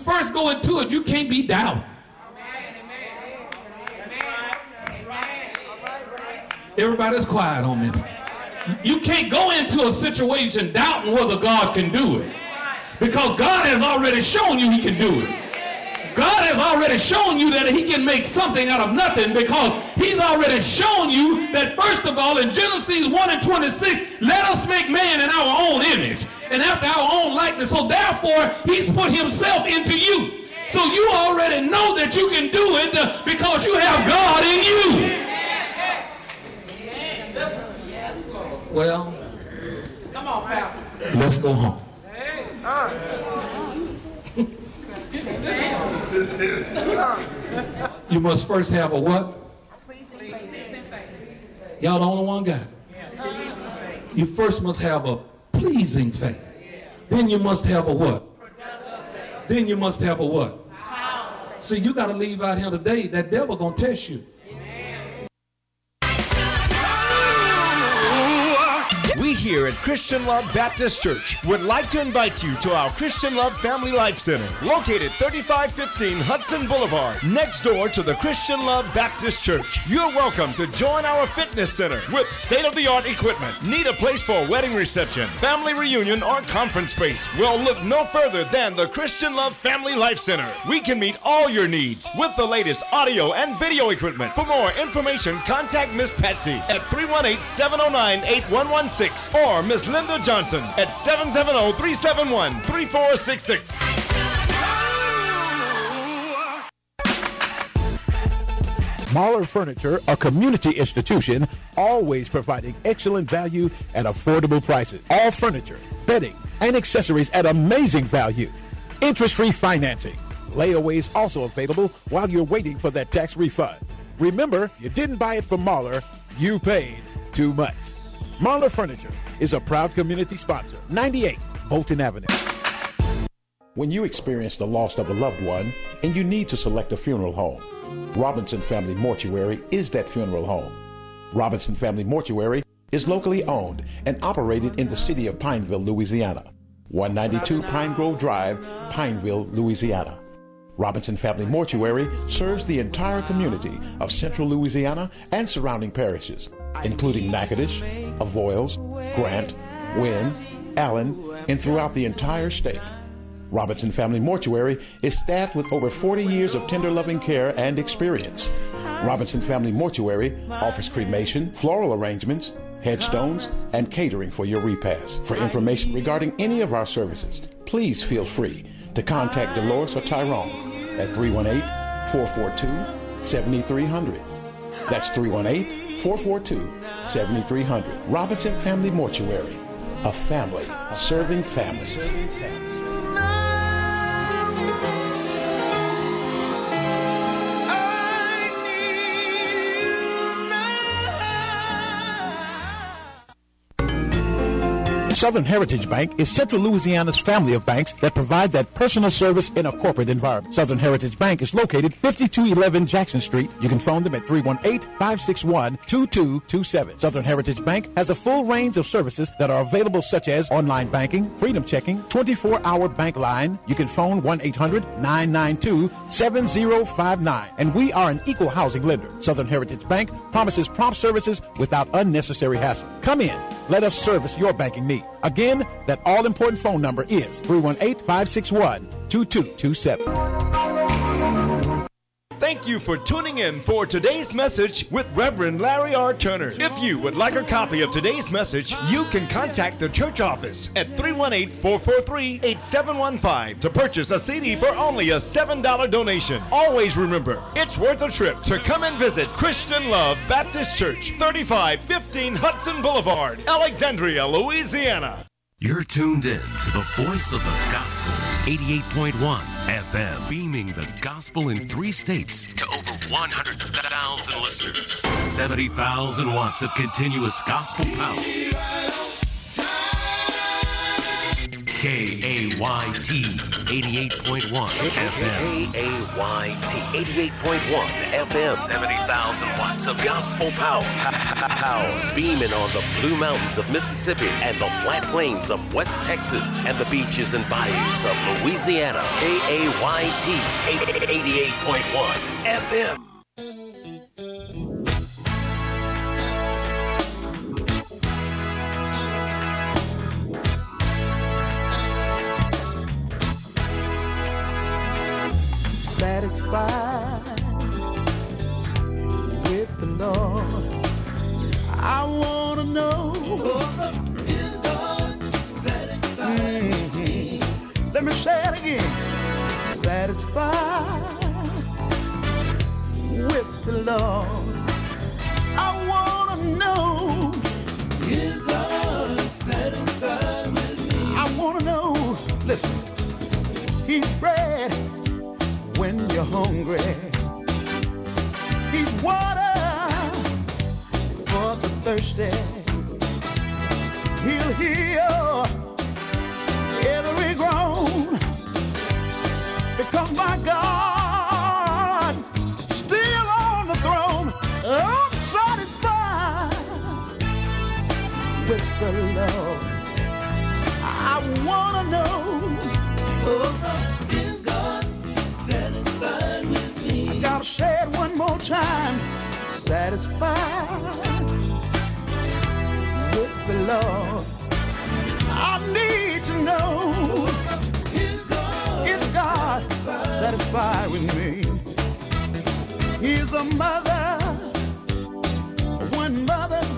first go into it, you can't be doubting. Everybody's quiet on me. You can't go into a situation doubting whether God can do it. Because God has already shown you he can do it. God has already shown you that he can make something out of nothing because he's already shown you that first of all in Genesis 1 and 26, let us make man in our own image and after our own likeness. So therefore, he's put himself into you. So you already know that you can do it uh, because you have God in you. Well, come on, Pastor. Let's go home. You must first have a what? Pleasing faith. Y'all the only one got. You first must have a pleasing faith. Then you must have a what? Then you must have a what? See, you got to leave out here today. That devil gonna test you. At Christian Love Baptist Church would like to invite you to our Christian Love Family Life Center, located 3515 Hudson Boulevard, next door to the Christian Love Baptist Church. You're welcome to join our fitness center with state of the art equipment. Need a place for a wedding reception, family reunion, or conference space? Well, look no further than the Christian Love Family Life Center. We can meet all your needs with the latest audio and video equipment. For more information, contact Miss Patsy at 318 709 8116 or Miss Linda Johnson at 770-371-3466. Mahler Furniture, a community institution, always providing excellent value at affordable prices. All furniture, bedding, and accessories at amazing value. Interest free financing. Layaways also available while you're waiting for that tax refund. Remember, you didn't buy it from Mahler, you paid too much. Mahler Furniture is a proud community sponsor. 98 Bolton Avenue. When you experience the loss of a loved one and you need to select a funeral home, Robinson Family Mortuary is that funeral home. Robinson Family Mortuary is locally owned and operated in the city of Pineville, Louisiana. 192 Pine Grove Drive, Pineville, Louisiana. Robinson Family Mortuary serves the entire community of central Louisiana and surrounding parishes, including Natchitoches, Avoyelles, Grant, Winn, Allen, and throughout the entire state. Robinson Family Mortuary is staffed with over 40 years of tender loving care and experience. Robinson Family Mortuary offers cremation, floral arrangements, headstones, and catering for your repast. For information regarding any of our services, please feel free to contact Dolores or Tyrone at 318 442 7300. That's 318 442 7300. Robinson Family Mortuary, a family serving families. Southern Heritage Bank is Central Louisiana's family of banks that provide that personal service in a corporate environment. Southern Heritage Bank is located 5211 Jackson Street. You can phone them at 318-561-2227. Southern Heritage Bank has a full range of services that are available such as online banking, freedom checking, 24-hour bank line. You can phone 1-800-992-7059. And we are an equal housing lender. Southern Heritage Bank promises prompt services without unnecessary hassle. Come in. Let us service your banking need. Again, that all important phone number is 318 561 2227. Thank you for tuning in for today's message with Reverend Larry R. Turner. If you would like a copy of today's message, you can contact the church office at 318 443 8715 to purchase a CD for only a $7 donation. Always remember, it's worth a trip to come and visit Christian Love Baptist Church, 3515 Hudson Boulevard, Alexandria, Louisiana. You're tuned in to the voice of the gospel, 88.1 FM, beaming the gospel in three states to over 100,000 listeners. 70,000 watts of continuous gospel power. K-A-Y-T 88.1 FM. K-A-Y-T 88.1 FM. 70,000 watts of gospel power. Power beaming on the Blue Mountains of Mississippi and the flat plains of West Texas and the beaches and bayous of Louisiana. K-A-Y-T 88.1 FM. Satisfied with the Lord. I want to know. Is God satisfied? Let me it again. Satisfied with the Lord. I want to know. Is God satisfied with me? I want to know. Listen, thirsty. He'll heal every groan because my God still on the throne. I'm satisfied with the Lord. I wanna know. Oh, is God satisfied with me? I gotta say it one more time. Satisfied the Lord. I need to know. Is God, is God satisfied with me? He's a mother when mother's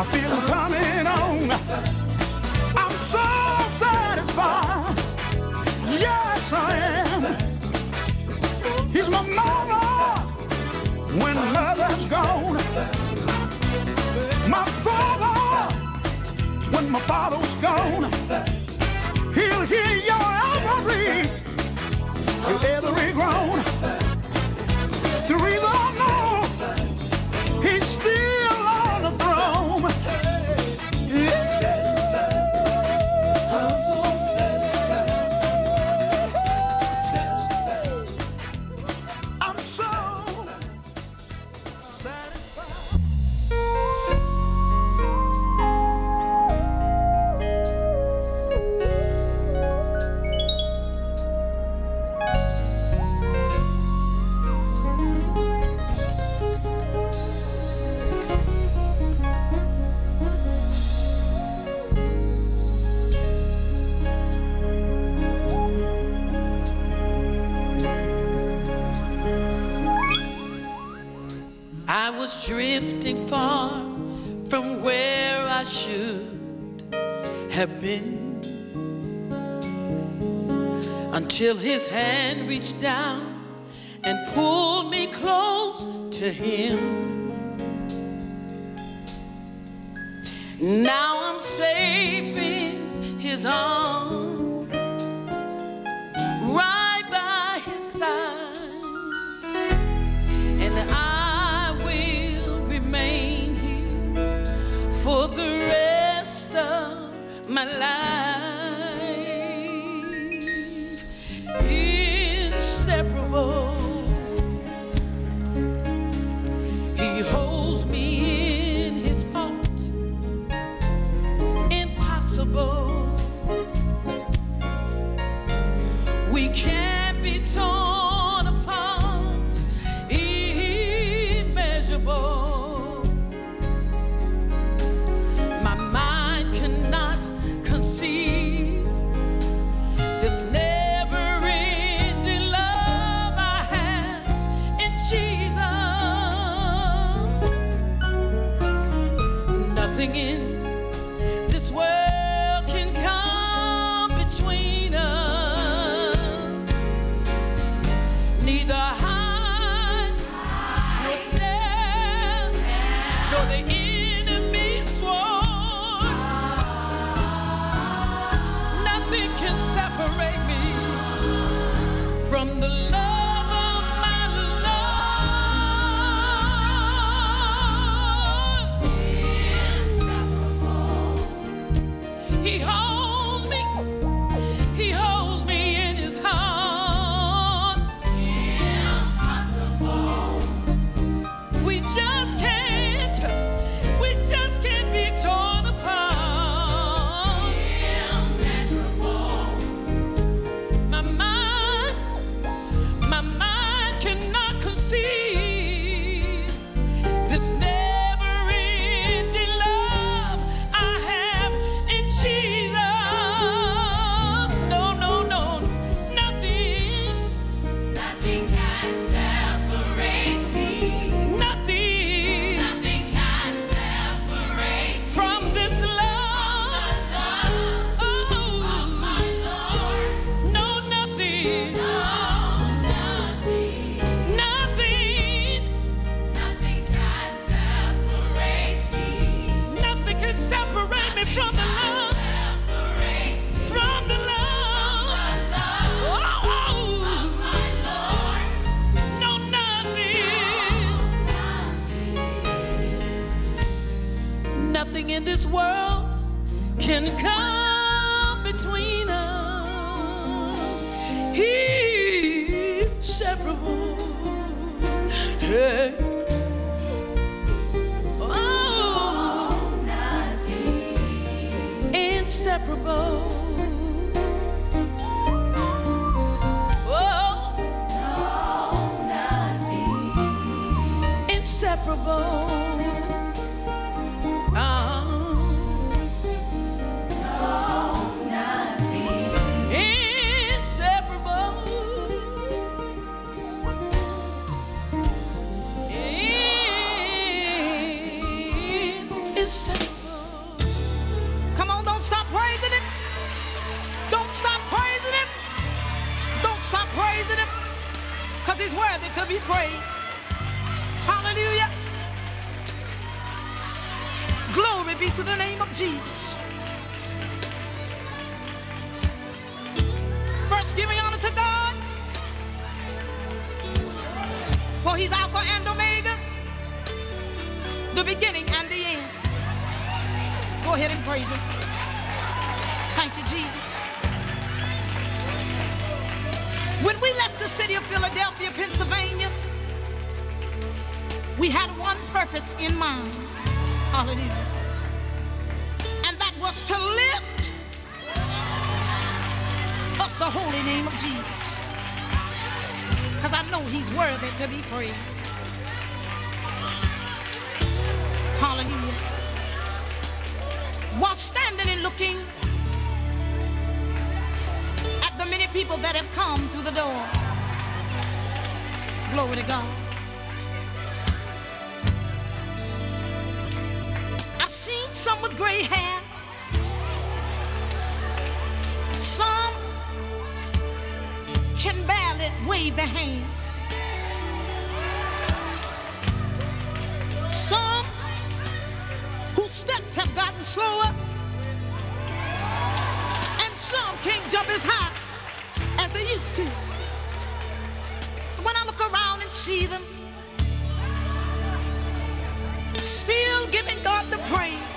I feel him coming on. I'm so satisfied. Yes, I am. He's my mama when mother's gone. My father when my father's gone. He'll hear your every, every groan. The I was drifting far from where I should have been until his hand reached down and pulled me close to him. Now I'm safe in his arms, right be torn inseparable. To be praised. Hallelujah. Glory be to the name of Jesus. First, giving honor to God. For he's Alpha and Omega, the beginning and the end. Go ahead and praise him. Thank you, Jesus. When we left the city of Philadelphia, Pennsylvania, we had one purpose in mind. Hallelujah. And that was to lift up the holy name of Jesus. Because I know he's worthy to be praised. Hallelujah. While standing and looking people that have come through the door. Glory to God. I've seen some with gray hair. Some can barely wave their hand. Some whose steps have gotten slower. And some can't jump as high like they used to. When I look around and see them, still giving God the praise.